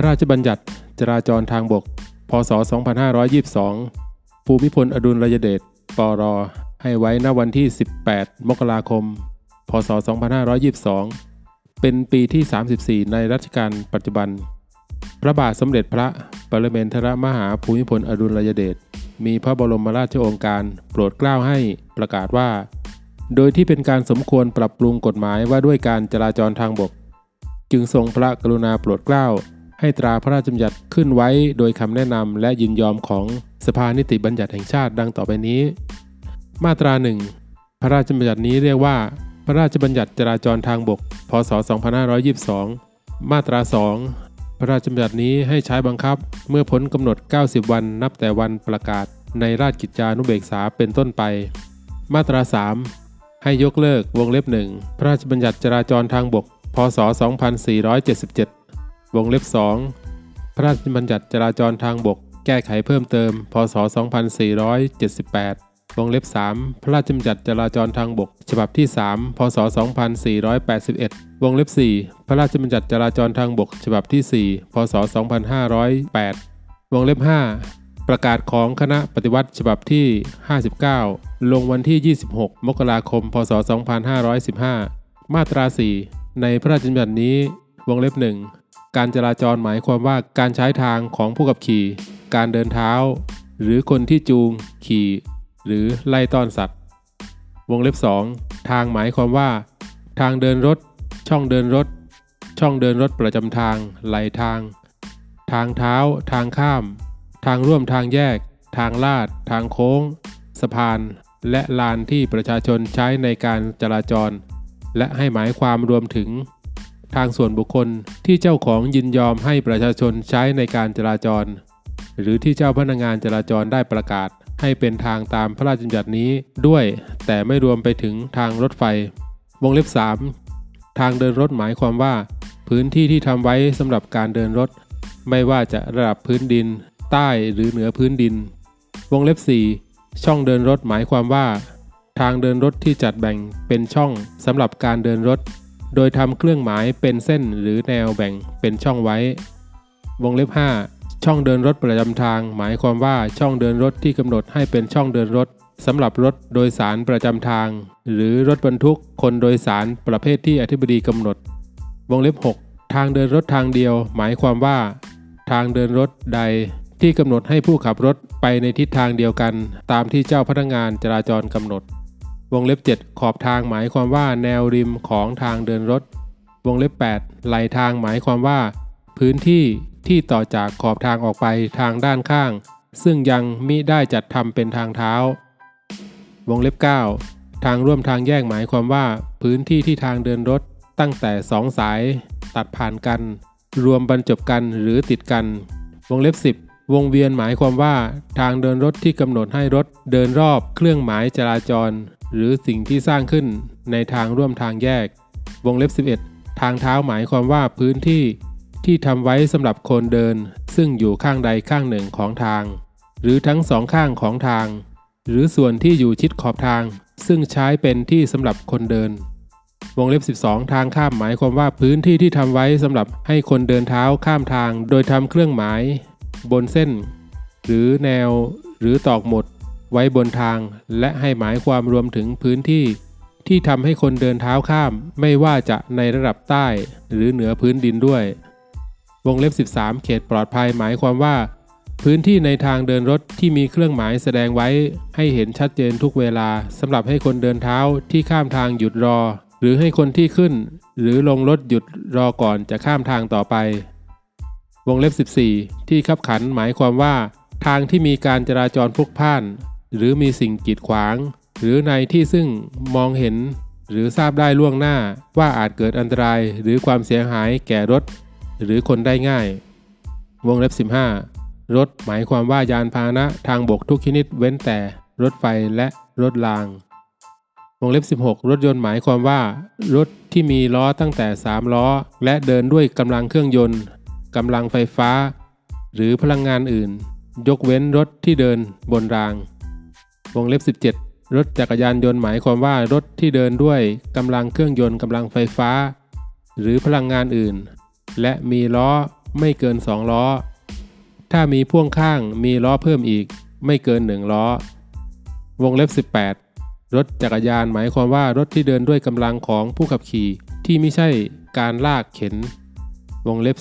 ระราชบัญญัติจราจรทางบก พศ 2522 ภูมิพลอดุลยเดช ปร ให้ไว้ณวันที่ 18 มกราคม พศ 2522 เป็นปีที่ 34 ในรัชกาลปัจจุบัน พระบาทสมเด็จพระปรเมนทรมหาภูมิพลอดุลยเดช มีพระบรมราชโองการโปรดเกล้าให้ประกาศว่า โดยที่เป็นการสมควรปรับปรุงกฎหมายว่าด้วยการจราจรทางบก จึงทรงพระกรุณาโปรดเกล้า ให้ตราพระราชบัญญัติขึ้นไว้โดยคำแนะนำและยินยอมของสภานิติบัญญัติแห่งชาติดังต่อไปนี้ มาตราหนึ่งพระราชบัญญัตินี้เรียกว่า พระราชบัญญัติจราจรทางบก พศ 2522 มาตรา 2 พระราชบัญญัตินี้ให้ใช้บังคับ เมื่อพ้นกำหนด 90 วันนับแต่วันประกาศในราชกิจจานุเบกษาเป็นต้นไป มาตรา 3 ให้ยกเลิกวงเล็บหนึ่งพระราชบัญญัติจราจรทางบก พศ 2477 วงเล็บ 2 พระราชบัญญัติจราจรทางบก แก้ไขเพิ่มเติม พศ 2478 วงเล็บ 3 พระราชบัญญัติจราจรทางบก ฉบับที่ 3 พศ 2481 วงเล็บ 4 พระราชบัญญัติจราจรทางบก ฉบับที่ 4 พศ 2508 วงเล็บ 5 ประกาศของคณะปฏิวัติฉบับที่ 59 ลงวันที่ 26 มกราคม พศ 2515 มาตรา 4 ในพระราชบัญญัตินี้ วงเล็บ 1 การจราจรหมายความว่าการใช้ทางของผู้ขับขี่ การเดินเท้า หรือคนที่จูง ขี่ หรือไล่ต้อนสัตว์ วงเล็บ 2 ทางหมายความว่า ทางเดินรถ ช่องเดินรถ ช่องเดินรถประจำทาง ไหลทาง ทางเท้า ทางข้าม ทางร่วมทางแยก ทางลาด ทางโค้ง สะพาน และลานที่ประชาชนใช้ในการจราจร และให้หมายความรวมถึง ทางส่วนบุคคลที่เจ้าของยินยอมให้ประชาชนใช้ในการจราจร หรือที่เจ้าพนักงานจราจรได้ประกาศ ให้เป็นทางตามพระราชบัญญัตินี้ด้วย แต่ไม่รวมไปถึงทางรถไฟ วงเล็บ 3 ทางเดินรถหมายความว่า พื้นที่ที่ทำไว้สำหรับการเดินรถ ไม่ว่าจะระดับพื้นดิน ใต้หรือเหนือพื้นดิน วงเล็บ 4 ช่องเดินรถหมายความว่า ทางเดินรถที่จัดแบ่งเป็นช่องสำหรับการเดินรถ โดยทำเครื่องหมายเป็นเส้นหรือแนวแบ่งเป็นช่องไว้ วงเล็บ 5 ช่องเดินรถประจำทาง หมายความว่าช่องเดินรถที่กำหนดให้เป็นช่องเดินรถสำหรับรถโดยสารประจำทาง หรือรถบรรทุกคนโดยสารประเภทที่อธิบดีกำหนด วงเล็บ 6 ทางเดินรถทางเดียว หมายความว่า ทางเดินรถใดที่กำหนดให้ผู้ขับรถไปในทิศทางเดียวกัน ตามที่เจ้าพนักงานจราจรกำหนด วงเล็บ 7 ขอบทางหมายความว่าแนวริมของทางเดินรถ วงเล็บ 8 ไหลทางหมายความว่า พื้นที่ที่ต่อจากขอบทางออกไปทางด้านข้าง ซึ่งยังมิได้จัดทำเป็นทางเท้า วงเล็บ 9 ทางร่วมทางแยกหมายความว่า พื้นที่ที่ทางเดินรถตั้งแต่สองสาย ตัดผ่านกัน รวมบรรจบกันหรือติดกัน วงเล็บ 10วงเวียนหมายความว่าทางเดินรถที่กำหนดให้รถเดินรอบเครื่องหมายจราจร หรือสิ่งที่สร้างขึ้นในทางร่วมทางแยก วงเล็บ 11 ทางเท้าหมายความว่าพื้นที่ที่ทำไว้สำหรับคนเดิน ซึ่งอยู่ข้างใดข้างหนึ่งของทาง หรือทั้งสองข้างของทาง หรือส่วนที่อยู่ชิดขอบทาง ซึ่งใช้เป็นที่สำหรับคนเดิน วงเล็บ 12 ทางข้ามหมายความว่าพื้นที่ที่ทำไว้สำหรับให้คนเดินเท้าข้ามทาง โดยทำเครื่องหมาย บนเส้น หรือแนว หรือตอกหมด ไว้บนทาง และให้หมายความรวมถึงพื้นที่ ที่ทำให้คนเดินเท้าข้ามไม่ว่าจะในระดับใต้หรือเหนือพื้นดินด้วย วงเล็บ 13 เขตปลอดภัยหมายความว่า พื้นที่ในทางเดินรถที่มีเครื่องหมายแสดงไว้ ให้เห็นชัดเจนทุกเวลาสำหรับให้คนเดินเท้าที่ข้ามทางหยุดรอ หรือให้คนที่ขึ้น หรือลงรถหยุดรอก่อนจะข้ามทางต่อไป วงเล็บ 14 ที่ขับขันหมายความว่าทางที่มีการจราจรพลุกพล่าน หรือมีสิ่งกีดขวาง หรือในที่ซึ่งมองเห็น หรือทราบได้ล่วงหน้าว่าอาจเกิดอันตรายหรือความเสียหายแก่รถ หรือคนได้ง่าย วงเล็บ 15 รถหมายความว่ายานพาหนะทางบกทุกชนิดเว้นแต่รถไฟและรถราง วงเล็บ 16 รถยนต์หมายความว่า รถที่มีล้อตั้งแต่ 3 ล้อ และเดินด้วยกำลังเครื่องยนต์กำลังไฟฟ้า หรือพลังงานอื่น ยกเว้นรถที่เดินบนราง วงเล็บ 17 รถจักรยานยนต์หมายความว่ารถที่เดินด้วยกำลังเครื่องยนต์กำลังไฟฟ้า หรือพลังงานอื่น และมีล้อไม่เกิน 2 ล้อ ถ้ามีพ่วงข้างมีล้อเพิ่มอีกไม่เกิน 1 ล้อ วงเล็บ 18 รถจักรยานหมายความว่ารถที่เดินด้วยกำลังของผู้ขับขี่ที่ไม่ใช่การลากเข็น วงเล็บ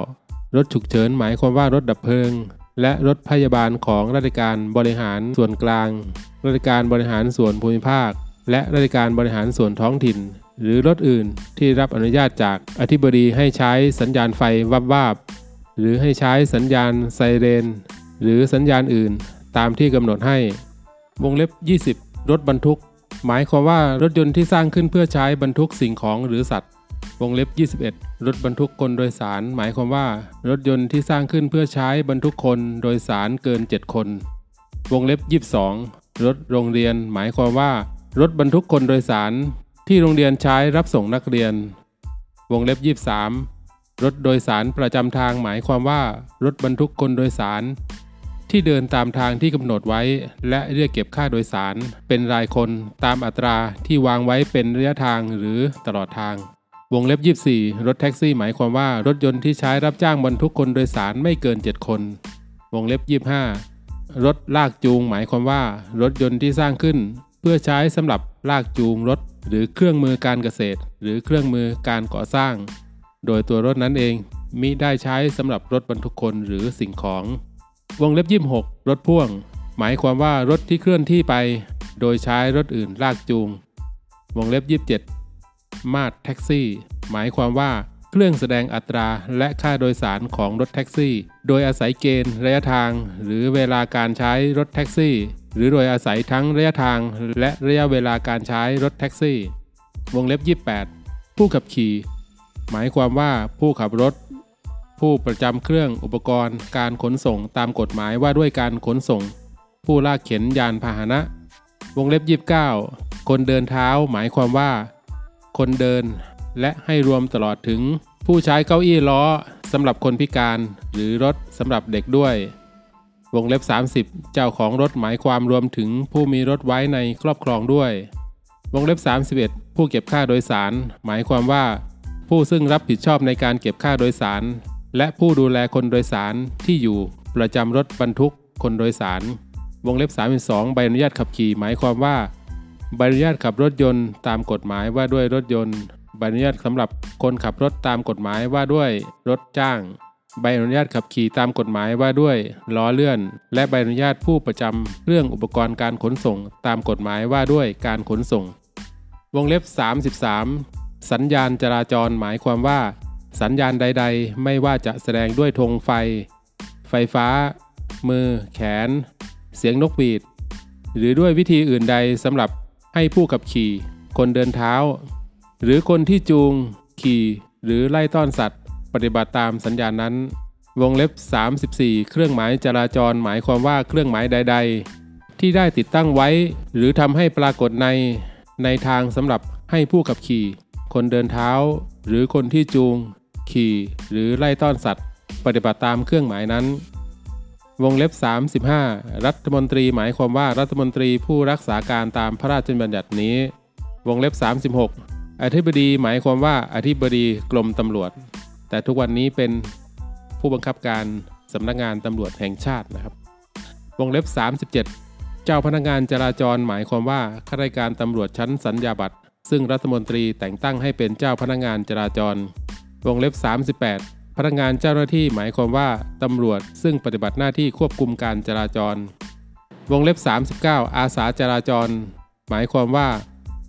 19 รถฉุกเฉินหมายความว่ารถดับเพลิง และรถพยาบาลของราชการบริหารส่วนกลาง ราชการบริหารส่วนภูมิภาค และราชการบริหารส่วนท้องถิ่น หรือรถอื่นที่รับอนุญาตจากอธิบดีให้ใช้สัญญาณไฟวับวาบ หรือให้ใช้สัญญาณไซเรน หรือสัญญาณอื่นตามที่กำหนดให้ วงเล็บ 20 รถบรรทุก หมายความว่ารถยนต์ที่สร้างขึ้นเพื่อใช้บรรทุกสิ่งของหรือสัตว์ วงเล็บ 21 รถบรรทุกคนโดยสาร หมายความว่า รถยนต์ที่สร้างขึ้นเพื่อใช้บรรทุกคนโดยสารเกิน 7 คน วงเล็บ 22 รถโรงเรียน หมายความว่า รถบรรทุกคนโดยสาร ที่โรงเรียนใช้รับส่งนักเรียน วงเล็บ 23 รถโดยสารประจำทางหมายความว่า รถบรรทุกคนโดยสาร ที่เดินตามทางที่กำหนดไว้ และเรียกเก็บค่าโดยสาร เป็นรายคนตามอัตราที่วางไว้เป็นระยะทางหรือตลอดทาง วงเล็บ 24 รถแท็กซี่หมายความว่ารถยนต์ที่ใช้รับจ้างบรรทุกคนโดยสารไม่เกิน 7 คน วงเล็บ 25 รถลากจูงหมายความว่า รถยนต์ที่สร้างขึ้น เพื่อใช้สำหรับลากจูงรถ หรือเครื่องมือการเกษตร หรือเครื่องมือการก่อสร้าง โดยตัวรถนั้นเองมิได้ใช้สำหรับรถบรรทุกคนหรือสิ่งของ วงเล็บ 26 รถพ่วง หมายความว่ารถที่เคลื่อนที่ไป โดยใช้รถอื่นลากจูง วงเล็บ 27 มาตรแท็กซี่ หมายความว่าเครื่องแสดงอัตราและค่าโดยสารของรถแท็กซี่ โดยอาศัยเกณฑ์ระยะทาง หรือเวลาการใช้รถแท็กซี่ หรือโดยอาศัยทั้งระยะทาง และระยะเวลาการใช้รถแท็กซี่ วงเล็บ 28 ผู้ขับขี่ หมายความว่าผู้ขับรถ ผู้ประจำเครื่องอุปกรณ์ การขนส่งตามกฎหมายว่าด้วยการขนส่ง ผู้ลากเข็นยานพาหนะ วงเล็บ 29 คนเดินเท้าหมายความว่า คนเดิน และให้รวมตลอดถึง ผู้ใช้เก้าอี้ล้อสำหรับคนพิการ หรือรถสำหรับเด็กด้วย วงเล็บ 30 เจ้าของรถหมายความรวมถึงผู้มีรถไว้ในครอบครองด้วย วงเล็บ 31 ผู้เก็บค่าโดยสาร หมายความว่า ผู้ซึ่งรับผิดชอบในการเก็บค่าโดยสาร และผู้ดูแลคนโดยสารที่อยู่ประจำรถบรรทุกคนโดยสาร วงเล็บ 32 ใบอนุญาตขับขี่หมายความว่า ใบอนุญาตขับรถยนต์ตามกฎหมายว่าด้วยรถยนต์ ใบอนุญาตสำหรับคนขับรถตามกฎหมายว่าด้วยรถจ้าง ใบอนุญาตขับขี่ตามกฎหมายว่าด้วยล้อเลื่อน และใบอนุญาตผู้ประจำเรื่องอุปกรณ์การขนส่ง ตามกฎหมายว่าด้วยการขนส่ง วงเล็บ 33 สัญญาณจราจรหมายความว่า สัญญาณใด ๆ ไม่ว่าจะแสดงด้วยธงไฟ ไฟฟ้า มือ แขน เสียงนกหวีด หรือด้วยวิธีอื่นใดสำหรับ ให้ผู้ขับขี่ คนเดินเท้า หรือคนที่จูง ขี่หรือไล่ต้อนสัตว์ ปฏิบัติตามสัญญาณนั้น วงเล็บ 34 เครื่องหมายจราจรหมายความว่าเครื่องหมายใด ๆ ที่ได้ติดตั้งไว้ หรือทำให้ปรากฏใน ในทางสำหรับให้ผู้ขับขี่ คนเดินเท้า หรือคนที่จูง ขี่หรือไล่ต้อนสัตว์ ปฏิบัติตามเครื่องหมายนั้น วงเล็บ 35 รัฐมนตรีหมายความว่ารัฐมนตรีผู้รักษาการตามพระราชบัญญัตินี้ วงเล็บ 36 อธิบดีหมายความว่าอธิบดีกรมตำรวจ แต่ทุกวันนี้เป็นผู้บังคับการสำนักงานตำรวจแห่งชาตินะครับ วงเล็บ 37 เจ้าพนักงานจราจรหมายความว่าข้าราชการตำรวจชั้นสัญญาบัตรซึ่งรัฐมนตรีแต่งตั้งให้เป็นเจ้าพนักงานจราจร วงเล็บ 38 พนักงานเจ้าหน้าที่หมายความว่าตำรวจซึ่งปฏิบัติหน้าที่ควบคุมการจราจร วงเล็บ 39 อาสาจราจร หมายความว่า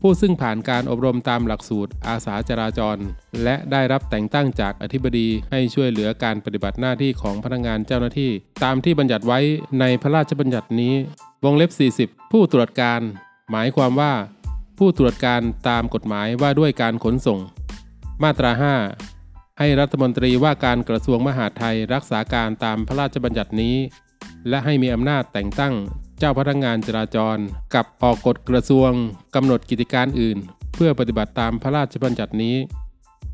ผู้ซึ่งผ่านการอบรมตามหลักสูตรอาสาจราจร และได้รับแต่งตั้งจากอธิบดีให้ช่วยเหลือการปฏิบัติหน้าที่ของพนักงานเจ้าหน้าที่ ตามที่บัญญัติไว้ในพระราชบัญญัตินี้ วงเล็บ 40 ผู้ตรวจการ หมายความว่า ผู้ตรวจการตามกฎหมายว่าด้วยการขนส่ง มาตรา 5 ให้รัฐมนตรีว่าการกระทรวงมหาดไทยรักษาการตามพระราชบัญญัตินี้ และให้มีอำนาจแต่งตั้งเจ้าพนักงานจราจร กับออกกฎกระทรวงกำหนดกิจการอื่น เพื่อปฏิบัติตามพระราชบัญญัตินี้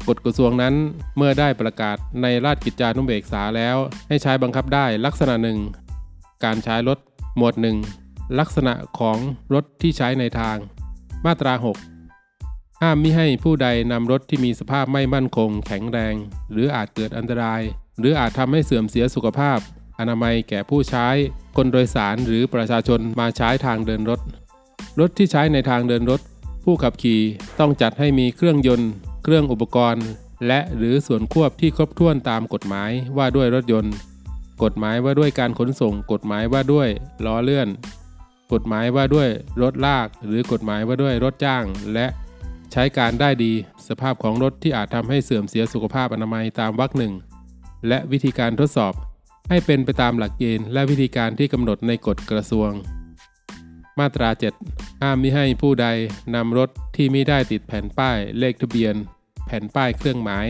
กฎกระทรวงนั้นเมื่อได้ประกาศในราชกิจจานุเบกษาแล้ว ให้ใช้บังคับได้ลักษณะหนึ่ง การใช้รถหมวดหนึ่งลักษณะของรถที่ใช้ในทาง มาตรา 6 ห้ามมิให้ผู้ใดนำรถที่มีสภาพไม่มั่นคง แข็งแรง หรืออาจเกิดอันตราย หรืออาจทำให้เสื่อมเสียสุขภาพ อนามัยแก่ผู้ใช้ คนโดยสารหรือประชาชนมาใช้ทางเดินรถ รถที่ใช้ในทางเดินรถ ผู้ขับขี่ต้องจัดให้มีเครื่องยนต์ เครื่องอุปกรณ์ และหรือส่วนควบที่ครบถ้วนตามกฎหมายว่าด้วยรถยนต์ กฎหมายว่าด้วยการขนส่ง กฎหมายว่าด้วยล้อเลื่อน กฎหมายว่าด้วยรถลาก หรือกฎหมายว่าด้วยรถจ้าง และ ใช้การได้ดี สภาพของรถที่อาจทำให้เสื่อมเสียสุขภาพอนามัยตามวรรคหนึ่ง และวิธีการทดสอบให้เป็นไปตามหลักเกณฑ์และวิธีการที่กำหนดในกฎกระทรวง มาตรา 7 ห้ามมิให้ผู้ใดนำรถที่มิได้ติดแผ่นป้ายเลขทะเบียน แผ่นป้ายเครื่องหมาย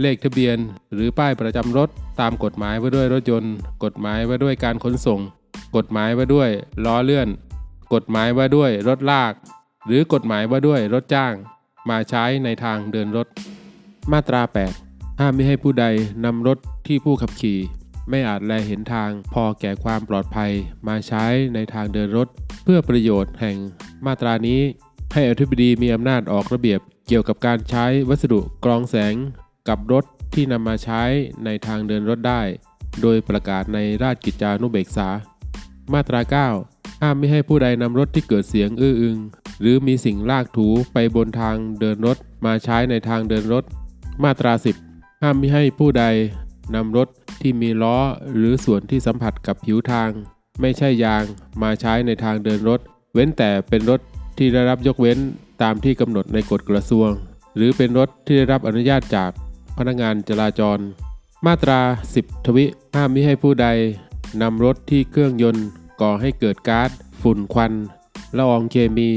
เลขทะเบียน หรือป้ายประจำรถ ตามกฎหมายว่าด้วยรถยนต์ กฎหมายว่าด้วยการขนส่ง กฎหมายว่าด้วยล้อเลื่อน กฎหมายว่าด้วยรถลาก หรือกฎหมายว่าด้วยรถจ้าง มาใช้ในทางเดินรถ มาตรา 8 ห้ามไม่ให้ผู้ใดนำรถที่ผู้ขับขี่ ไม่อาจแลเห็นทางพอแก่ความปลอดภัย มาใช้ในทางเดินรถ เพื่อประโยชน์แห่งมาตรานี้ ให้อธิบดีมีอำนาจออกระเบียบเกี่ยวกับการใช้วัสดุกรองแสงกับรถที่นำมาใช้ในทางเดินรถได้ โดยประกาศในราชกิจจานุเบกษา มาตรา 9 ห้ามไม่ให้ผู้ใดนำรถที่เกิดเสียงอื้ออึง หรือมีสิ่งลากถูไปบนทางเดินรถมาใช้ในทางเดินรถ มาตรา 10 ห้ามไม่ให้ผู้ใดนำรถที่มีล้อหรือส่วนที่สัมผัสกับผิวทาง ไม่ใช่ยางมาใช้ในทางเดินรถ เว้นแต่เป็นรถที่ได้รับยกเว้นตามที่กำหนดในกฎกระทรวง หรือเป็นรถที่ได้รับอนุญาตจากพนักงานจราจร มาตรา 10 ทวิห้ามมิให้ผู้ใดนำรถที่เครื่องยนต์ ก่อให้เกิดก๊าซฝุ่นควันละอองเคมี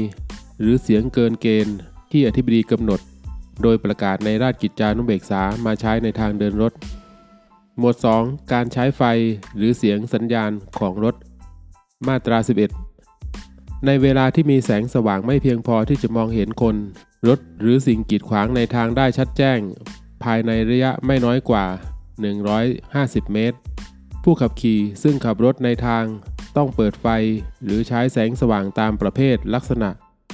หรือเสียงเกินเกณฑ์ที่อธิบดีกำหนด โดยประกาศในราชกิจจานุเบกษามาใช้ในทางเดินรถ หมวด 2 การใช้ไฟหรือเสียงสัญญาณของรถ มาตรา 11 ในเวลาที่มีแสงสว่างไม่เพียงพอที่จะมองเห็นคน รถหรือสิ่งกีดขวางในทางได้ชัดแจ้ง ภายในระยะไม่น้อยกว่า 150 เมตร ผู้ขับขี่ซึ่งขับรถในทาง ต้องเปิดไฟหรือใช้แสงสว่างตามประเภทลักษณะ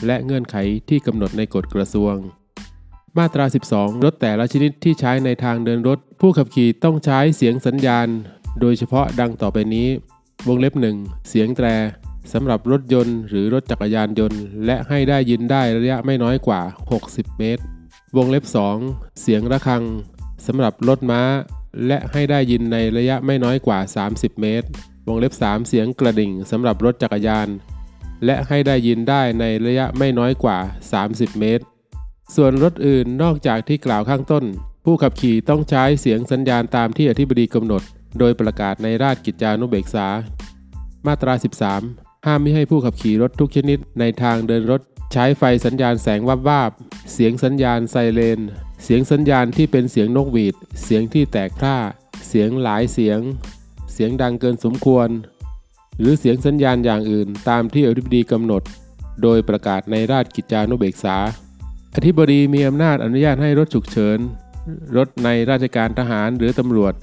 และเงื่อนไขที่กำหนดในกฎกระทรวง มาตรา 12 รถแต่ละชนิดที่ใช้ในทางเดินรถ ผู้ขับขี่ต้องใช้เสียงสัญญาณ โดยเฉพาะดังต่อไปนี้ วงเล็บหนึ่งเสียงแตรสำหรับรถยนต์หรือรถจักรยานยนต์ และให้ได้ยินได้ระยะไม่น้อยกว่า 60 เมตร วงเล็บ 2 เสียงระฆังสำหรับรถม้า และให้ได้ยินในระยะไม่น้อยกว่า 30 เมตร วงเล็บ 3 เสียงกระดิ่งสำหรับรถจักรยาน และให้ได้ยินได้ในระยะไม่น้อยกว่า 30 เมตร ส่วนรถอื่นนอกจากที่กล่าวข้างต้น ผู้ขับขี่ต้องใช้เสียงสัญญาณตามที่อธิบดีกำหนด โดยประกาศในราชกิจจานุเบกษา มาตรา 13 ห้ามไม่ให้ผู้ขับขี่รถทุกชนิดในทางเดินรถใช้ไฟสัญญาณแสงวับวาบ เสียงสัญญาณไซเรน เสียงสัญญาณที่เป็นเสียงนกหวีด เสียงที่แตกพร่า เสียงหลายเสียง สียงดังเกินสมควร หรือเสียงสัญญาณอย่างอื่นตามที่อธิบดีกำหนด โดยประกาศในราชกิจจานุเบกษา อธิบดีมีอำนาจอนุญาตให้รถฉุกเฉิน รถในราชการทหารหรือตำรวจ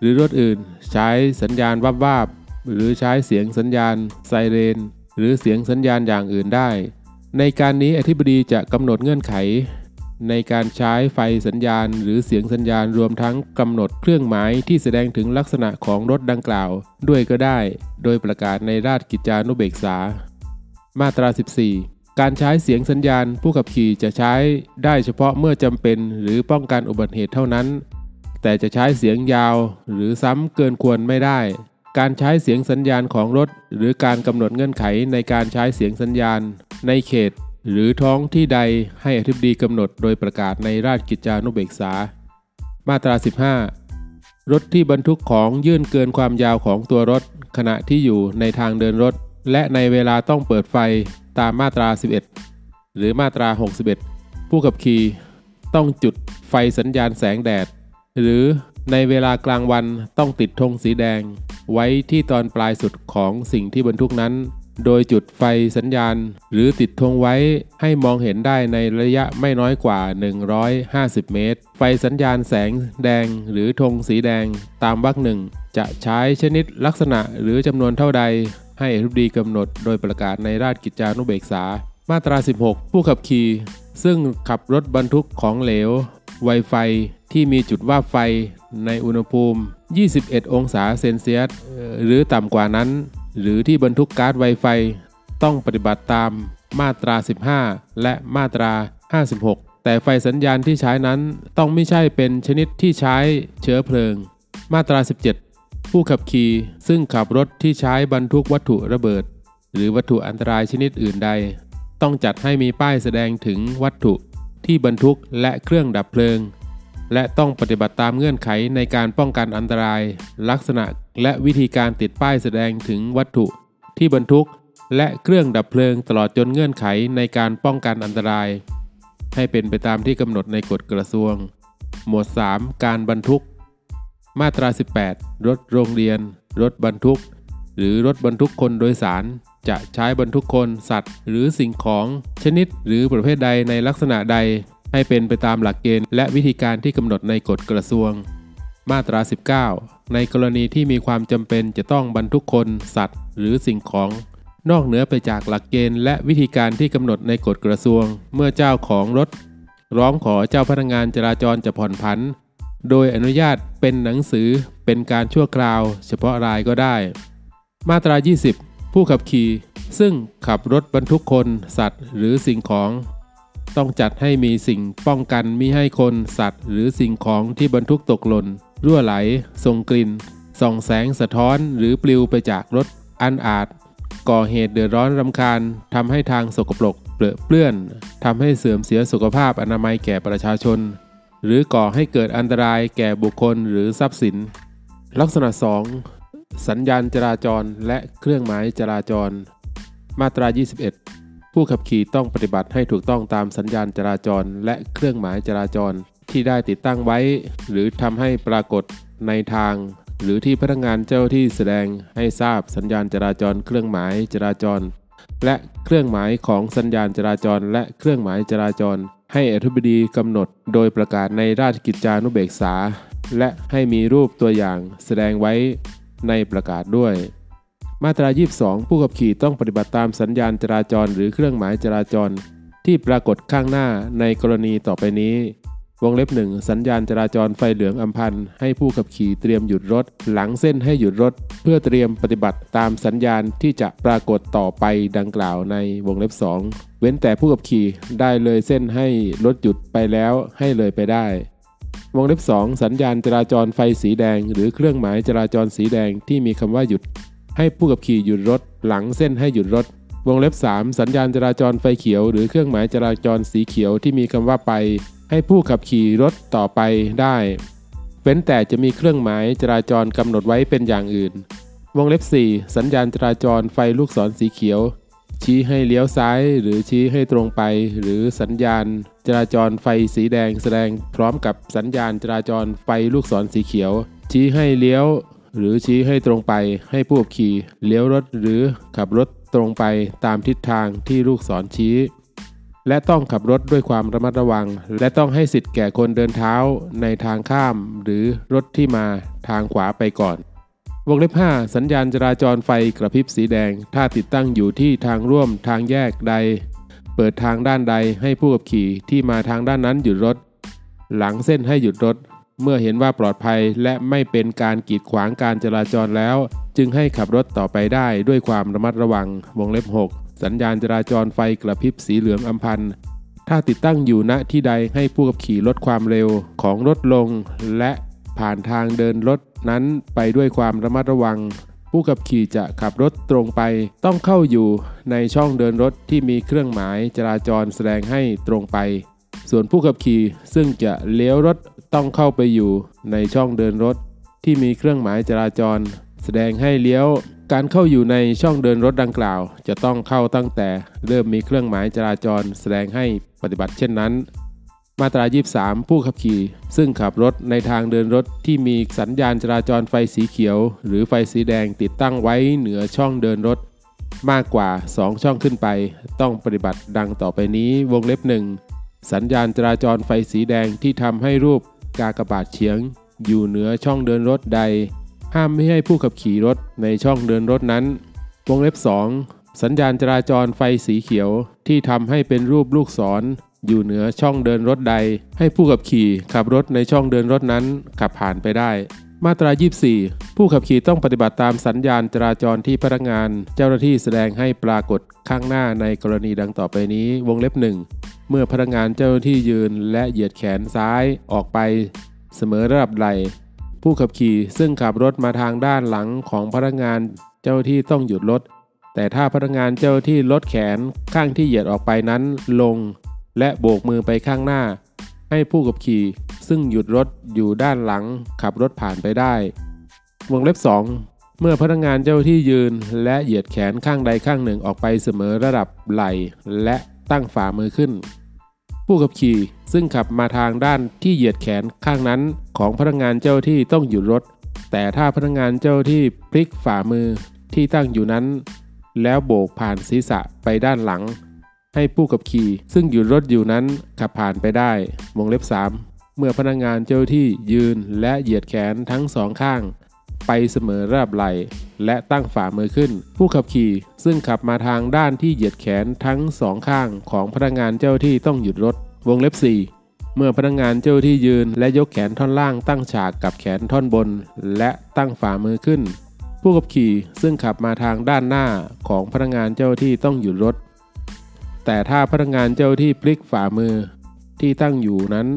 หรือรถอื่นใช้สัญญาณวับวาบหรือใช้เสียงสัญญาณไซเรน หรือเสียงสัญญาณอย่างอื่นได้ ในการนี้อธิบดีจะกำหนดเงื่อนไข ในการใช้ไฟสัญญาณ หรือเสียงสัญญาณรวมทั้งกำหนดเครื่องหมายที่แสดงถึงลักษณะของรถดังกล่าว ด้วยก็ได้ โดยประกาศในราชกิจจานุเบกษา มาตรา 14 การใช้เสียงสัญญาณ ผู้ขับขี่จะใช้ได้เฉพาะเมื่อจำเป็นหรือป้องกันอุบัติเหตุเท่านั้น แต่จะใช้เสียงยาว หรือซ้ำเกินควรไม่ได้ การใช้เสียงสัญญาณของรถ หรือการกำหนดเงื่อนไขในการใช้เสียงสัญญาณ ในเขต หรือท้องที่ใดให้อธิบดีกำหนดโดยประกาศในราชกิจจานุเบกษา มาตรา 15 รถที่บรรทุกของยื่นเกินความยาวของตัวรถ ขณะที่อยู่ในทางเดินรถ และในเวลาต้องเปิดไฟตามมาตรา 11 หรือมาตรา 61 ผู้ขับขี่ต้องจุดไฟสัญญาณแสงแดด หรือในเวลากลางวันต้องติดธงสีแดง ไว้ที่ตอนปลายสุดของสิ่งที่บรรทุกนั้น โดยจุดไฟสัญญาณ หรือติดธงไว้ให้มองเห็นได้ในระยะไม่น้อยกว่า 150 เมตร ไฟสัญญาณแสงแดงหรือธงสีแดงตามวรรคหนึ่ง จะใช้ชนิดลักษณะหรือจำนวนเท่าใด ให้อธิบดีกำหนดโดยประกาศในราชกิจจานุเบกษา มาตรา 16 ผู้ขับขี่ ซึ่งขับรถบรรทุกของเหลว ไวไฟที่มีจุดว่าไฟในอุณหภูมิ 21 องศาเซนเซียสหรือต่ำกว่านั้น หรือที่บรรทุกก๊าซไวไฟต้องปฏิบัติตามมาตรา 15 และมาตรา 56 แต่ไฟสัญญาณที่ใช้นั้นต้องไม่ใช่เป็นชนิดที่ใช้เชื้อเพลิง มาตรา 17 ผู้ขับขี่ซึ่งขับรถที่ใช้บรรทุกวัตถุระเบิด หรือวัตถุอันตรายชนิดอื่นใด ต้องจัดให้มีป้ายแสดงถึงวัตถุที่บรรทุกและเครื่องดับเพลิง และต้องปฏิบัติตามเงื่อนไขในการป้องกันอันตราย ลักษณะ และวิธีการติดป้ายแสดงถึงวัตถุที่บรรทุก และเครื่องดับเพลิงตลอดจนเงื่อนไขในการป้องกันอันตราย ให้เป็นไปตามที่กำหนดในกฎกระทรวง หมวด 3 การบรรทุก มาตรา 18 รถโรงเรียน รถบรรทุก หรือรถบรรทุกคนโดยสารจะใช้บรรทุกคนสัตว์ หรือสิ่งของชนิดหรือประเภทใดในลักษณะใด ให้เป็นไปตามหลักเกณฑ์และวิธีการที่กำหนดในกฎกระทรวง มาตรา 19 ในกรณีที่มีความจำเป็นจะต้องบรรทุกคน สัตว์ หรือสิ่งของ นอกเหนือไปจากหลักเกณฑ์และวิธีการที่กำหนดในกฎกระทรวง เมื่อเจ้าของรถ ร้องขอเจ้าพนักงานจราจรจะผ่อนผัน โดยอนุญาตเป็นหนังสือเป็นการชั่วคราว เฉพาะรายก็ได้ มาตรา 20 ผู้ขับขี่ ซึ่งขับรถบรรทุกคน สัตว์ หรือสิ่งของต้องจัดให้มีสิ่งป้องกันมิให้คนสัตว์ หรือสิ่งของที่บรรทุกตกหล่น รั่วไหล ส่งกลิ่น ส่องแสงสะท้อนหรือปลิวไปจากรถ อันอาจ ก่อเหตุเดือดร้อนรำคาญทำให้ทางสกปรกเปลือเปื้อนทำให้เสื่อมเสียสุขภาพอนามัยแก่ประชาชน หรือก่อให้เกิดอันตรายแก่บุคคลหรือทรัพย์สิน ลักษณะ 2 สัญญาณจราจรและเครื่องหมายจราจร มาตรา 21 ผู้ขับขี่ต้องปฏิบัติให้ถูกต้องตามสัญญาณจราจรและเครื่องหมายจราจร ที่ได้ติดตั้งไว้ หรือทำให้ปรากฏในทาง หรือที่พนักงานเจ้าที่แสดงให้ทราบสัญญาณจราจร เครื่องหมายจราจร และเครื่องหมายของสัญญาณจราจร และเครื่องหมายจราจร ให้อธิบดีกำหนด โดยประกาศในราชกิจจานุเบกษา และให้มีรูปตัวอย่างแสดงไว้ในประกาศด้วยมาตรา 22 ผู้ขับขี่ต้องปฏิบัติตามสัญญาณจราจร หรือเครื่องหมายจราจร ที่ปรากฏข้างหน้าในกรณีต่อไปนี้ วงเล็บหนึ่งสัญญาณจราจรไฟเหลืองอัมพันธ์ให้ผู้ขับขี่เตรียมหยุดรถ หลังเส้นให้หยุดรถ เพื่อเตรียมปฏิบัติตามสัญญาณที่จะปรากฏต่อไปดังกล่าวในวงเล็บ 2 เว้นแต่ผู้ขับขี่ได้เลยเส้นให้รถหยุดไปแล้วให้เลยไปได้ วงเล็บ 2 สัญญาณจราจรไฟสีแดง หรือเครื่องหมายจราจรสีแดงที่มีคำว่าหยุด ให้ผู้ขับขี่หยุดรถ หลังเส้นให้หยุดรถวงเล็บ 3 สัญญาณจราจรไฟเขียว หรือเครื่องหมายจราจรสีเขียวที่มีคำว่าไป ให้ผู้ขับขี่รถต่อไปได้ เว้นแต่จะมีเครื่องหมายจราจรกำหนดไว้เป็นอย่างอื่น วงเล็บ 4 สัญญาณจราจรไฟลูกศรสีเขียว ชี้ให้เลี้ยวซ้าย หรือชี้ให้ตรงไป หรือสัญญาณ จราจรไฟสีแดงแสดงพร้อมกับสัญญาณจราจรไฟลูกศรสีเขียว ชี้ให้เลี้ยว หรือชี้ให้ตรงไป ให้ผู้ขับขี่เลี้ยวรถหรือขับรถตรงไปตามทิศทางที่ลูกศรชี้ และต้องขับรถด้วยความระมัดระวัง และต้องให้สิทธิ์แก่คนเดินเท้าในทางข้าม หรือรถที่มาทางขวาไปก่อนวงเล็บ 5 สัญญาณจราจรไฟกระพริบสีแดง ถ้าติดตั้งอยู่ที่ทางร่วมทางแยกใด เปิดทางด้านใดให้ผู้ขับขี่ที่มาทางด้านนั้นหยุดรถ หลังเส้นให้หยุดรถ เมื่อเห็นว่าปลอดภัยและไม่เป็นการกีดขวางการจราจรแล้ว จึงให้ขับรถต่อไปได้ด้วยความระมัดระวังวงเล็บ 6 สัญญาณจราจรไฟกระพริบสีเหลืองอัมพันธ์ถ้าติดตั้งอยู่ณที่ใดให้ผู้ขับขี่ลดความเร็วของรถลง และผ่านทางเดินรถนั้นไปด้วยความระมัดระวัง ผู้ขับขี่จะขับรถตรงไป ต้องเข้าอยู่ในช่องเดินรถที่มีเครื่องหมายจราจรแสดงให้ตรงไป ส่วนผู้ขับขี่ซึ่งจะเลี้ยวรถต้องเข้าไปอยู่ในช่องเดินรถที่มีเครื่องหมายจราจร แสดงให้เลี้ยว การเข้าอยู่ในช่องเดินรถดังกล่าว จะต้องเข้าตั้งแต่เริ่มมีเครื่องหมายจราจรแสดงให้ปฏิบัติเช่นนั้น มาตรา 23 ผู้ขับขี่ ซึ่งขับรถในทางเดินรถที่มีสัญญาณจราจรไฟสีเขียว หรือไฟสีแดงติดตั้งไว้เหนือช่องเดินรถ มากกว่า 2 ช่องขึ้นไป ต้องปฏิบัติดังต่อไปนี้วงเล็บหนึ่งสัญญาณจราจรไฟสีแดงที่ทำให้รูปกากบาดเฉียง อยู่เหนือช่องเดินรถใด ห้ามไม่ให้ผู้ขับขี่รถในช่องเดินรถนั้น วงเล็บ 2 สัญญาณจราจรไฟสีเขียวที่ทำให้เป็นรูปลูกศรอยู่เหนือช่องเดินรถใด ให้ผู้ขับขี่ขับรถในช่องเดินรถนั้นขับผ่านไปได้ มาตรา 24 ผู้ขับขี่ต้องปฏิบัติตามสัญญาณจราจรที่พนักงาน เจ้าหน้าที่แสดงให้ปรากฏข้างหน้าในกรณีดังต่อไปนี้ วงเล็บหนึ่งเมื่อพนักงานเจ้าหน้าที่ยืนและเหยียดแขนซ้ายออกไป เสมอระดับไหล ผู้ขับขี่ซึ่งขับรถมาทางด้านหลังของพนักงานเจ้าที่ต้องหยุดรถ แต่ถ้าพนักงานเจ้าที่ลดแขนข้างที่เหยียดออกไปนั้นลง และโบกมือไปข้างหน้า ให้ผู้ขับขี่ซึ่งหยุดรถอยู่ด้านหลังขับรถผ่านไปได้ วงเล็บ 2 เมื่อพนักงานเจ้าหน้าที่ยืน และเหยียดแขนข้างใดข้างหนึ่งออกไปเสมอระดับไหล่ และตั้งฝ่ามือขึ้น ผู้ขับขี่ ซึ่งขับมาทางด้านที่เหยียดแขนข้างนั้นของพนักงานเจ้าที่ต้องหยุดรถ แต่ถ้าพนักงานเจ้าที่พลิกฝ่ามือที่ตั้งอยู่นั้น แล้วโบกผ่านศีรษะไปด้านหลัง ให้ผู้ขับขี่ซึ่งหยุดรถอยู่นั้นขับผ่านไปได้วงเล็บ 3 เมื่อพนักงานเจ้าที่ยืนและเหยียดแขนทั้งสองข้าง ไปเสมอระดับไหล่และตั้งฝ่ามือขึ้น ผู้ขับขี่ซึ่งขับมาทางด้านที่เหยียดแขนทั้งสองข้างของพนักงานเจ้าที่ต้องหยุดรถ วงเล็บ 4 เมื่อพนักงานเจ้าที่ยืนและยกแขนท่อนล่างตั้งฉากกับแขนท่อนบน และตั้งฝ่ามือขึ้น ผู้ขับขี่ซึ่งขับมาทางด้านหน้าของพนักงานเจ้าที่ต้องหยุดรถ แต่ถ้าพนักงานเจ้าที่พลิกฝ่ามือ ที่ตั้งอยู่นั้น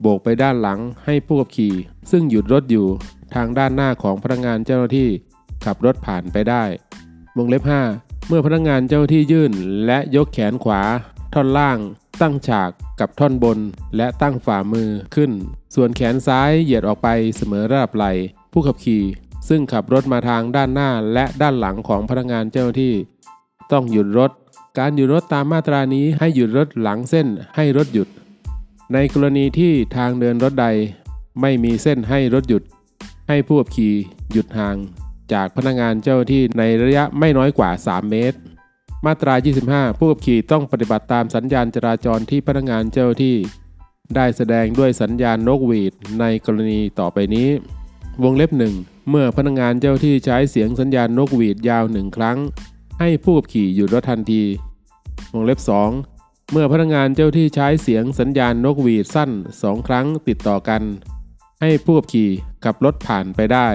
โบกไปด้านหลังให้ผู้ขับขี่ ซึ่งหยุดรถอยู่ ทางด้านหน้าของพนักงานเจ้าหน้าที่ขับรถผ่านไปได้วงเล็บ 5 เมื่อพนักงานเจ้าหน้าที่ยื่น และยกแขนขวา ท่อนล่าง ตั้งฉากกับท่อนบน และตั้งฝ่ามือขึ้น ส่วนแขนซ้ายเหยียดออกไปเสมอระดับไหล่ผู้ขับขี่ ซึ่งขับรถมาทางด้านหน้าและด้านหลังของพนักงานเจ้าหน้าที่ ต้องหยุดรถ การหยุดรถตามมาตรานี้ให้หยุดรถหลังเส้นให้รถหยุด ในกรณีที่ทางเดินรถใด ไม่มีเส้นให้รถหยุด ให้ผู้ขับขี่หยุดห่าง จากพนักงานเจ้าที่ในระยะไม่น้อยกว่า 3 เมตร มาตรา 25 ผู้ขับขี่ต้องปฏิบัติตามสัญญาณจราจรที่พนักงานเจ้าที่ ได้แสดงด้วยสัญญาณนกหวีดในกรณีต่อไปนี้ วงเล็บหนึ่งเมื่อพนักงานเจ้าที่ใช้เสียงสัญญาณนกหวีดยาวหนึ่งครั้ง ให้ผู้ขับขี่หยุดรถทันที วงเล็บ 2 เมื่อพนักงานเจ้าหน้าที่ใช้เสียงสัญญาณนกหวีดสั้นสองครั้งติดต่อกัน ให้ผู้ขับขี่ ขับรถผ่านไปได้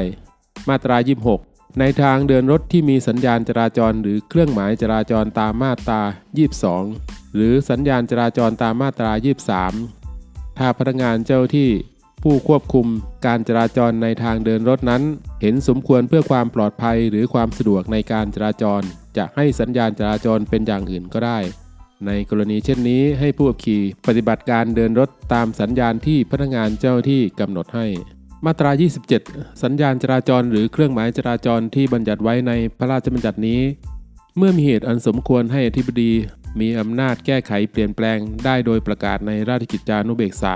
มาตรา 26 ในทางเดินรถที่มีสัญญาณจราจรหรือเครื่องหมายจราจรตามมาตรา 22 หรือสัญญาณจราจรตามมาตรา 23 ถ้าพนักงานเจ้าที่ผู้ควบคุมการจราจรในทางเดินรถนั้น เห็นสมควรเพื่อความปลอดภัยหรือความสะดวกในการจราจร จะให้สัญญาณจราจรเป็นอย่างอื่นก็ได้ ในกรณีเช่นนี้ให้ผู้ขับขี่ปฏิบัติการเดินรถตามสัญญาณที่พนักงานเจ้าที่กำหนดให้ มาตรา 27 สัญญาณจราจรหรือเครื่องหมายจราจรที่บัญญัติไว้ในพระราชบัญญัตินี้ เมื่อมีเหตุอันสมควรให้อธิบดีมีอำนาจแก้ไขเปลี่ยนแปลงได้โดยประกาศในราชกิจจานุเบกษา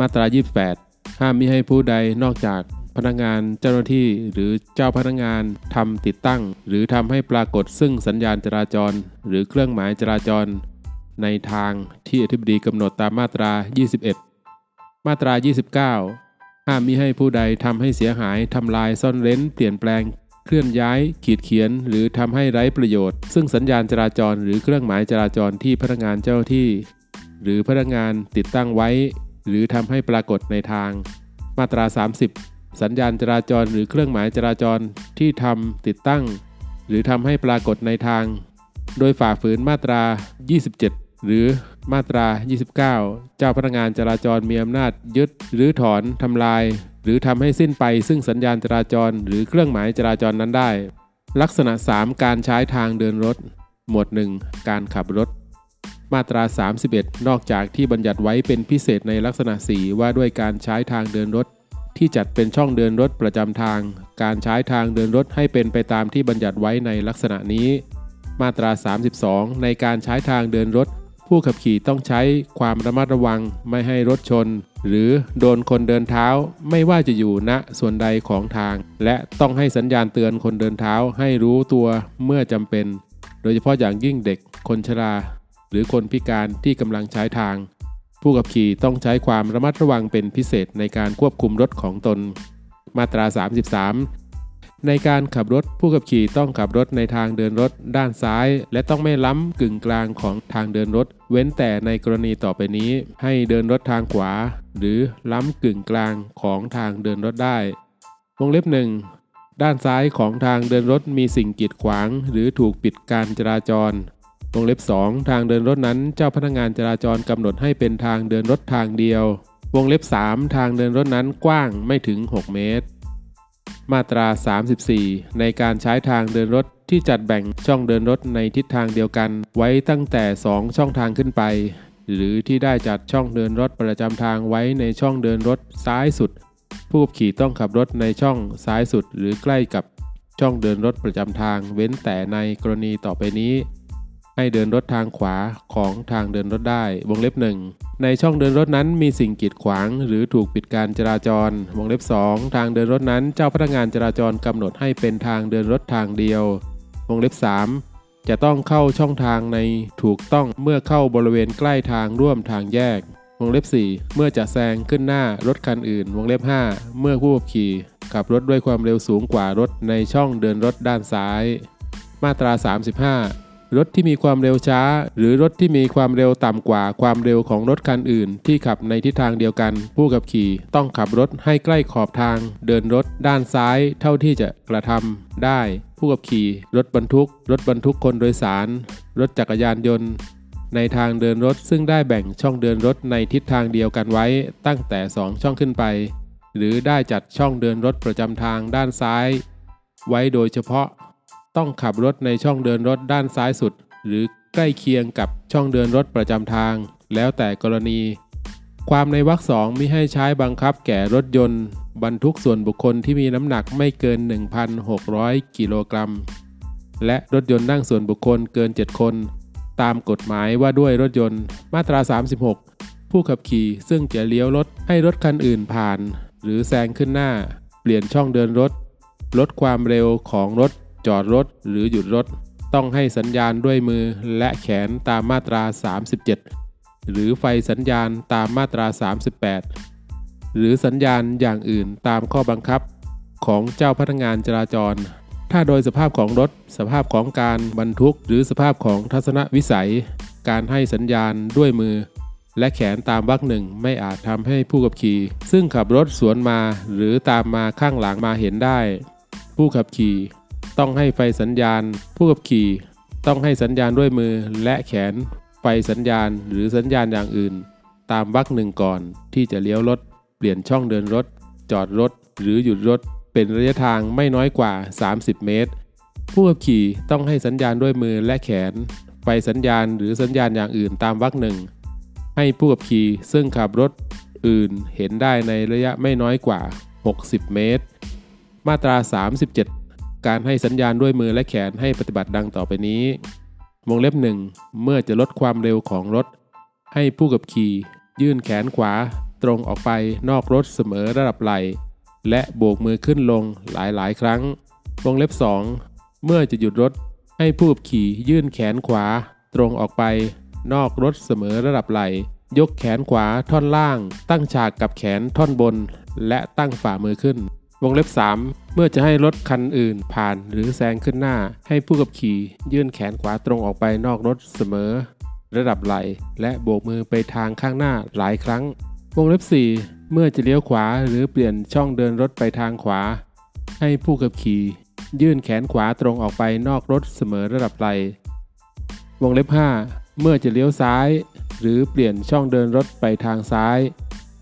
มาตรา 28 ห้ามมิให้ผู้ใดนอกจากพนักงานเจ้าหน้าที่หรือเจ้าพนักงานทำติดตั้ง หรือทำให้ปรากฏซึ่งสัญญาณจราจร หรือเครื่องหมายจราจร ในทางที่อธิบดีกำหนดตามมาตรา 21 มาตรา 29 ห้ามมิให้ผู้ใดทำให้เสียหายทำลายซ่อนเร้น เปลี่ยนแปลง เคลื่อนย้าย ขีดเขียน หรือทำให้ไร้ประโยชน์ ซึ่งสัญญาณจราจรหรือเครื่องหมายจราจรที่พนักงานเจ้าที่ หรือพนักงานติดตั้งไว้ หรือทำให้ปรากฏในทาง มาตรา 30 สัญญาณจราจรหรือเครื่องหมายจราจรที่ทำติดตั้ง หรือทำให้ปรากฏในทาง โดยฝ่าฝืนมาตรา 27 หรือ มาตรา 29 เจ้าพนักงานจราจรมีอำนาจยึด หรือถอนทำลาย หรือทำให้สิ้นไปซึ่งสัญญาณจราจร หรือเครื่องหมายจราจรนั้นได้ ลักษณะ 3 การใช้ทางเดินรถ หมวด 1 การขับรถ มาตรา 31 นอกจากที่บัญญัติไว้เป็นพิเศษในลักษณะ 4 ว่าด้วยการใช้ทางเดินรถ ที่จัดเป็นช่องเดินรถประจำทาง การใช้ทางเดินรถให้เป็นไปตามที่บัญญัติไว้ในลักษณะนี้ มาตรา 32 ในการใช้ทางเดินรถ ผู้ขับขี่ต้องใช้ความระมัดระวังไม่ให้รถชน หรือโดนคนเดินเท้าไม่ว่าจะอยู่ณส่วนใดของทาง และต้องให้สัญญาณเตือนคนเดินเท้าให้รู้ตัวเมื่อจำเป็น โดยเฉพาะอย่างยิ่งเด็กคนชรา หรือคนพิการที่กำลังใช้ทาง ผู้ขับขี่ต้องใช้ความระมัดระวังเป็นพิเศษในการควบคุมรถของตน มาตรา 33 ในการขับรถผู้ขับขี่ต้องขับรถในทางเดินรถด้านซ้าย และต้องไม่ล้ำกึ่งกลางของทางเดินรถ เว้นแต่ในกรณีต่อไปนี้ ให้เดินรถทางขวา หรือล้ำกึ่งกลางของทางเดินรถได้วงเล็บหนึ่งด้านซ้ายของทางเดินรถมีสิ่งกีดขวาง หรือถูกปิดการจราจรวงเล็บ 2 ทางเดินรถนั้นเจ้าพนักงานจราจรกำหนดให้เป็นทางเดินรถทางเดียว วงเล็บ 3 ทางเดินรถนั้นกว้างไม่ถึง 6 เมตร มาตรา 34 ในการใช้ทางเดินรถที่จัดแบ่งช่องเดินรถในทิศทางเดียวกัน ไว้ตั้งแต่ 2 ช่องทางขึ้นไป หรือที่ได้จัดช่องเดินรถประจำทางไว้ในช่องเดินรถซ้ายสุด ผู้ขับขี่ต้องขับรถในช่องซ้ายสุด หรือใกล้กับช่องเดินรถประจำทาง เว้นแต่ในกรณีต่อไปนี้ ให้เดินรถทางขวาของทางเดินรถได้ วงเล็บหนึ่งในช่องเดินรถนั้นมีสิ่งกีดขวาง หรือถูกปิดการจราจร วงเล็บ 2 ทางเดินรถนั้นเจ้าพนักงานจราจรกำหนดให้เป็นทางเดินรถทางเดียว วงเล็บ 3 จะต้องเข้าช่องทางในถูกต้องเมื่อเข้าบริเวณใกล้ทางร่วมทางแยก วงเล็บ 4 เมื่อจะแซงขึ้นหน้ารถคันอื่น วงเล็บ 5 เมื่อผู้ขับขี่ขับรถด้วยความเร็วสูงกว่ารถในช่องเดินรถด้านซ้าย มาตรา 35 รถที่มีความเร็วช้า หรือรถที่มีความเร็วต่ำกว่าความเร็วของรถคันอื่น ที่ขับในทิศทางเดียวกัน ผู้ขับขี่ต้องขับรถให้ใกล้ขอบทาง เดินรถด้านซ้ายเท่าที่จะกระทำได้ ผู้ขับขี่ รถบรรทุก รถบรรทุกคนโดยสาร รถจักรยานยนต์ ในทางเดินรถซึ่งได้แบ่งช่องเดินรถในทิศทางเดียวกันไว้ ตั้งแต่ 2 ช่องขึ้นไป หรือได้จัดช่องเดินรถประจำทางด้านซ้าย ไว้โดยเฉพาะ ต้องขับรถในช่องเดินรถด้านซ้ายสุด หรือใกล้เคียงกับช่องเดินรถประจำทาง แล้วแต่กรณี ความในวรรคสองมิให้ใช้บังคับแก่รถยนต์ บรรทุกส่วนบุคคลที่มีน้ำหนักไม่เกิน 1,600 กิโลกรัม และรถยนต์นั่งส่วนบุคคลเกิน 7 คน ตามกฎหมายว่าด้วยรถยนต์มาตรา 36 ผู้ขับขี่ซึ่งจะเลี้ยวรถให้รถคันอื่นผ่าน หรือแซงขึ้นหน้า เปลี่ยนช่องเดินรถลดความเร็วของรถ จอดรถหรือหยุดรถ ต้องให้สัญญาณด้วยมือและแขนตามมาตรา 37 หรือไฟสัญญาณตามมาตรา 38 หรือสัญญาณอย่างอื่นตามข้อบังคับ ของเจ้าพนักงานจราจร ถ้าโดยสภาพของรถ สภาพของการบรรทุก หรือสภาพของทัศนวิสัย การให้สัญญาณด้วยมือและแขนตามวรรคหนึ่งไม่อาจทำให้ผู้ขับขี่ ซึ่งขับรถสวนมาหรือตามมาข้างหลังมาเห็นได้ ผู้ขับขี่ ต้องให้ไฟสัญญาณ ผู้ขับขี่ ต้องให้สัญญาณด้วยมือและแขน ไฟสัญญาณหรือสัญญาณอย่างอื่น ตามวรรคหนึ่งก่อนที่จะเลี้ยวรถ เปลี่ยนช่องเดินรถ จอดรถ หรือหยุดรถ เป็นระยะทางไม่น้อยกว่า 30 เมตร ผู้ขับขี่ต้องให้สัญญาณด้วยมือและแขน ไฟสัญญาณหรือสัญญาณอย่างอื่นตามวรรคหนึ่งให้ผู้ขับขี่ซึ่งขับรถอื่นเห็นได้ในระยะไม่น้อยกว่า 60 เมตร มาตรา 37 การให้สัญญาณด้วยมือและแขนให้ปฏิบัติดังต่อไปนี้ วงเล็บหนึ่งเมื่อจะลดความเร็วของรถ ให้ผู้ขับขี่ ยื่นแขนขวา ตรงออกไปนอกรถเสมอระดับไหล่และโบกมือขึ้นลงหลายๆ ครั้ง วงเล็บ 2 เมื่อจะหยุดรถ ให้ผู้ขับขี่ยื่นแขนขวา ตรงออกไป นอกรถเสมอระดับไหลยกแขนขวาท่อนล่าง ตั้งฉากกับแขนท่อนบน และตั้งฝ่ามือขึ้น วงเล็บ 3 เมื่อจะให้รถคันอื่นผ่านหรือแซงขึ้นหน้า ให้ผู้ขับขี่ยื่นแขนขวาตรงออกไปนอกรถเสมอ ระดับไหล่และโบกมือไปทางข้างหน้าหลายครั้ง วงเล็บ 4 เมื่อจะเลี้ยวขวาหรือเปลี่ยนช่องเดินรถไปทางขวา ให้ผู้ขับขี่ยื่นแขนขวาตรงออกไปนอกรถเสมอระดับไหลวงเล็บ 5 เมื่อจะเลี้ยวซ้าย หรือเปลี่ยนช่องเดินรถไปทางซ้าย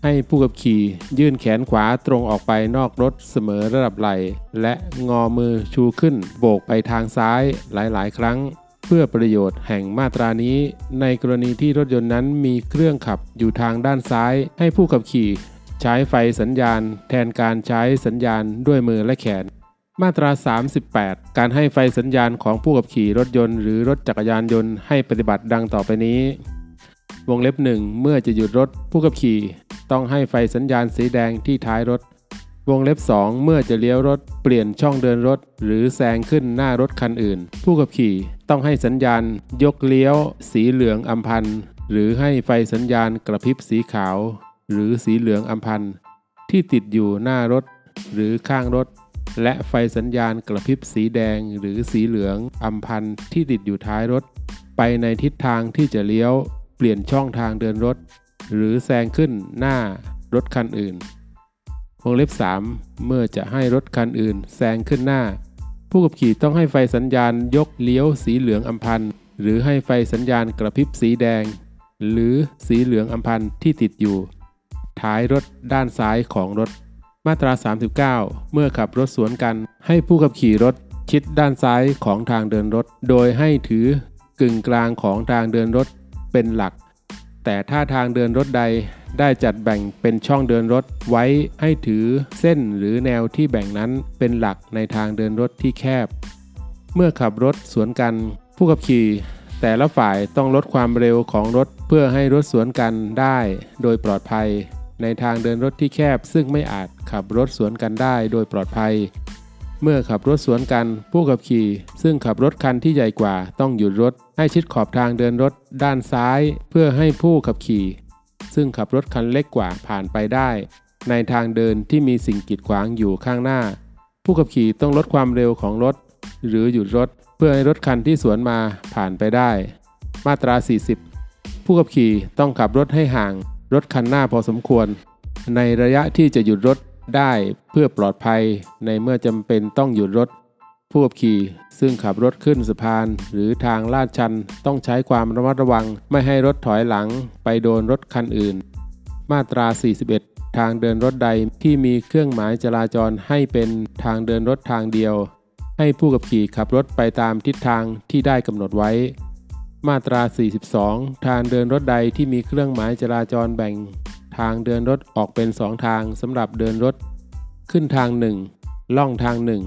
ให้ผู้ขับขี่ยื่นแขนขวาตรงออกไปนอกรถเสมอระดับไหล่ และงอมือชูขึ้นโบกไปทางซ้ายหลายๆ ครั้ง เพื่อประโยชน์แห่งมาตรานี้ ในกรณีที่รถยนต์นั้นมีเครื่องขับอยู่ทางด้านซ้าย ให้ผู้ขับขี่ ใช้ไฟสัญญาณ แทนการใช้สัญญาณด้วยมือและแขนมาตรา 38 การให้ไฟสัญญาณของผู้ขับขี่รถยนต์หรือรถจักรยานยนต์ให้ปฏิบัติดังต่อไปนี้ วงเล็บหนึ่งเมื่อจะหยุดรถผู้ขับขี่ ต้องให้ไฟสัญญาณสีแดงที่ท้ายรถ วงเล็บ 2 เมื่อจะเลี้ยวรถเปลี่ยนช่องเดินรถ หรือแซงขึ้นหน้ารถคันอื่น ผู้ขับขี่ต้องให้สัญญาณ ยกเลี้ยว สีเหลืองอัมพันธ์หรือให้ไฟสัญญาณกระพริบสีขาว หรือสีเหลืองอัมพันธ์ที่ติดอยู่หน้ารถ หรือข้างรถ และไฟสัญญาณกระพริบสีแดง หรือสีเหลืองอัมพันธ์ที่ติดอยู่ท้ายรถ ไปในทิศทางที่จะเลี้ยว เปลี่ยนช่องทางเดินรถ หรือแซงขึ้นหน้ารถคันอื่นวงเล็บ 3 เมื่อจะให้รถคันอื่น แซงขึ้นหน้า ผู้ขับขี่ต้องให้ไฟสัญญาณยกเลี้ยวสีเหลืองอัมพันธ์หรือให้ไฟสัญญาณกระพริบสีแดง หรือสีเหลืองอัมพันธ์ที่ติดอยู่ ท้ายรถด้านซ้ายของรถ มาตรา 39 เมื่อขับรถสวนกัน ให้ผู้ขับขี่รถชิดด้านซ้ายของทางเดินรถ โดยให้ถือกึ่งกลางของทางเดินรถ เป็นหลัก แต่ถ้าทางเดินรถใดได้จัดแบ่งเป็นช่องเดินรถไว้ให้ถือเส้นหรือแนวที่แบ่งนั้นเป็นหลักในทางเดินรถที่แคบ เมื่อขับรถสวนกัน ผู้ขับขี่แต่ละฝ่ายต้องลดความเร็วของรถเพื่อให้รถสวนกันได้โดยปลอดภัย ในทางเดินรถที่แคบซึ่งไม่อาจขับรถสวนกันได้โดยปลอดภัย เมื่อขับรถสวนกัน ผู้ขับขี่ ซึ่งขับรถคันที่ใหญ่กว่าต้องหยุดรถ ให้ชิดขอบทางเดินรถด้านซ้าย เพื่อให้ผู้ขับขี่ ซึ่งขับรถคันเล็กกว่าผ่านไปได้ ในทางเดินที่มีสิ่งกีดขวางอยู่ข้างหน้า ผู้ขับขี่ต้องลดความเร็วของรถ หรือหยุดรถเพื่อให้รถคันที่สวนมาผ่านไปได้ มาตรา 40 ผู้ขับขี่ต้องขับรถให้ห่าง รถคันหน้าพอสมควร ในระยะที่จะหยุดรถ ได้เพื่อปลอดภัยในเมื่อจำเป็นต้องหยุดรถ ผู้ขับขี่ซึ่งขับรถขึ้นสะพาน หรือทางลาดชันต้องใช้ความระมัดระวัง ไม่ให้รถถอยหลังไปโดนรถคันอื่น มาตรา 41 ทางเดินรถใดที่มีเครื่องหมายจราจรให้เป็นทางเดินรถทางเดียว ให้ผู้ขับขี่ขับรถไปตามทิศทางที่ได้กำหนดไว้ มาตรา 42 ทางเดินรถใดที่มีเครื่องหมายจราจรแบ่ง ทางเดินรถออกเป็นสองทางสำหรับเดินรถ ขึ้นทางหนึ่งล่องทางหนึ่ง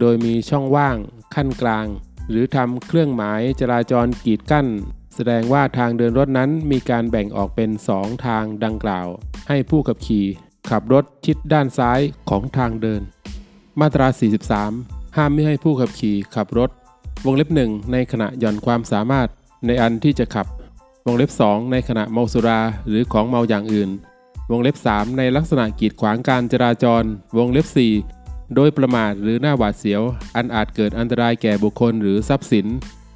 โดยมีช่องว่าง ขั้นกลาง หรือทำเครื่องหมายจราจรกีดกั้น แสดงว่าทางเดินรถนั้นมีการแบ่งออกเป็นสองทางดังกล่าว ให้ผู้ขับขี่ ขับรถชิดด้านซ้ายของทางเดิน มาตรา 43 ห้ามไม่ให้ผู้ขับขี่ขับรถ วงเล็บหนึ่งในขณะหย่อนความสามารถในอันที่จะขับ วงเล็บ 2 ในขณะเมาสุราหรือของเมาอย่างอื่น วงเล็บ 3 ในลักษณะกีดขวางการจราจร วงเล็บ 4 โดยประมาทหรือหน้าหวาดเสียว อันอาจเกิดอันตรายแก่บุคคลหรือทรัพย์สิน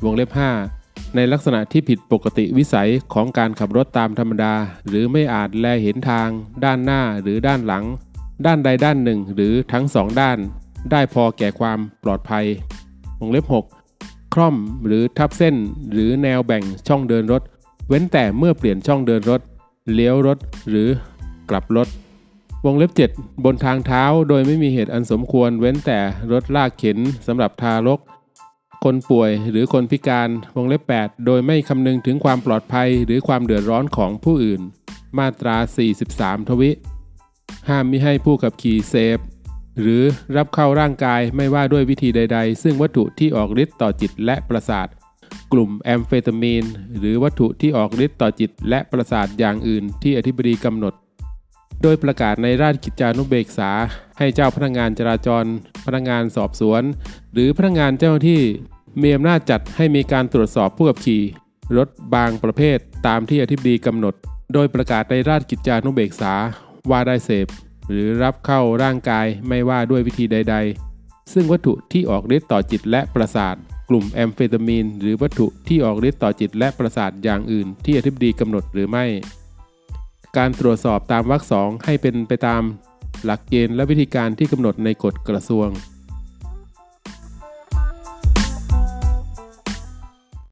วงเล็บ 5 ในลักษณะที่ผิดปกติวิสัยของการขับรถตามธรรมดา หรือไม่อาจแลเห็นทาง ด้านหน้าหรือด้านหลัง ด้านใดด้านหนึ่ง หรือทั้งสองด้าน ได้พอแก่ความปลอดภัย วงเล็บ 6 คร่อมหรือทับเส้น หรือแนวแบ่งช่องเดินรถ เว้นแต่เมื่อเปลี่ยนช่องเดินรถ เลี้ยวรถหรือกลับรถ วงเล็บ 7 บนทางเท้าโดยไม่มีเหตุอันสมควร เว้นแต่รถลากเข็นสำหรับทารก คนป่วยหรือคนพิการ วงเล็บ 8 โดยไม่คำนึงถึงความปลอดภัยหรือความเดือดร้อนของผู้อื่น มาตรา 43 ทวิ ห้ามมิให้ผู้ขับขี่เสพหรือรับเข้าร่างกายไม่ว่าด้วยวิธีใด ๆ ซึ่งวัตถุที่ออกฤทธิ์ต่อจิตและประสาท กลุ่มแอมเฟตามีน หรือวัตถุที่ออกฤทธิ์ต่อจิตและประสาทอย่างอื่นที่อธิบดีกำหนด โดยประกาศในราชกิจจานุเบกษา ให้เจ้าพนักงานจราจร พนักงานสอบสวน หรือพนักงานเจ้าหน้าที่มีอำนาจจัดให้มีการตรวจสอบผู้ขับขี่ รถบางประเภทตามที่อธิบดีกำหนด โดยประกาศในราชกิจจานุเบกษาว่าได้เสพ หรือรับเข้าร่างกายไม่ว่าด้วยวิธีใด ๆ ซึ่งวัตถุที่ออกฤทธิ์ต่อจิตและประสาท กลุ่มแอมเฟตามีน หรือวัตถุที่ออกฤทธิ์ต่อจิตและประสาทอย่างอื่น ที่อธิบดีกำหนดหรือไม่ การตรวจสอบตามวรรคสองให้เป็นไปตาม หลักเกณฑ์และวิธีการที่กำหนดในกฎกระทรวง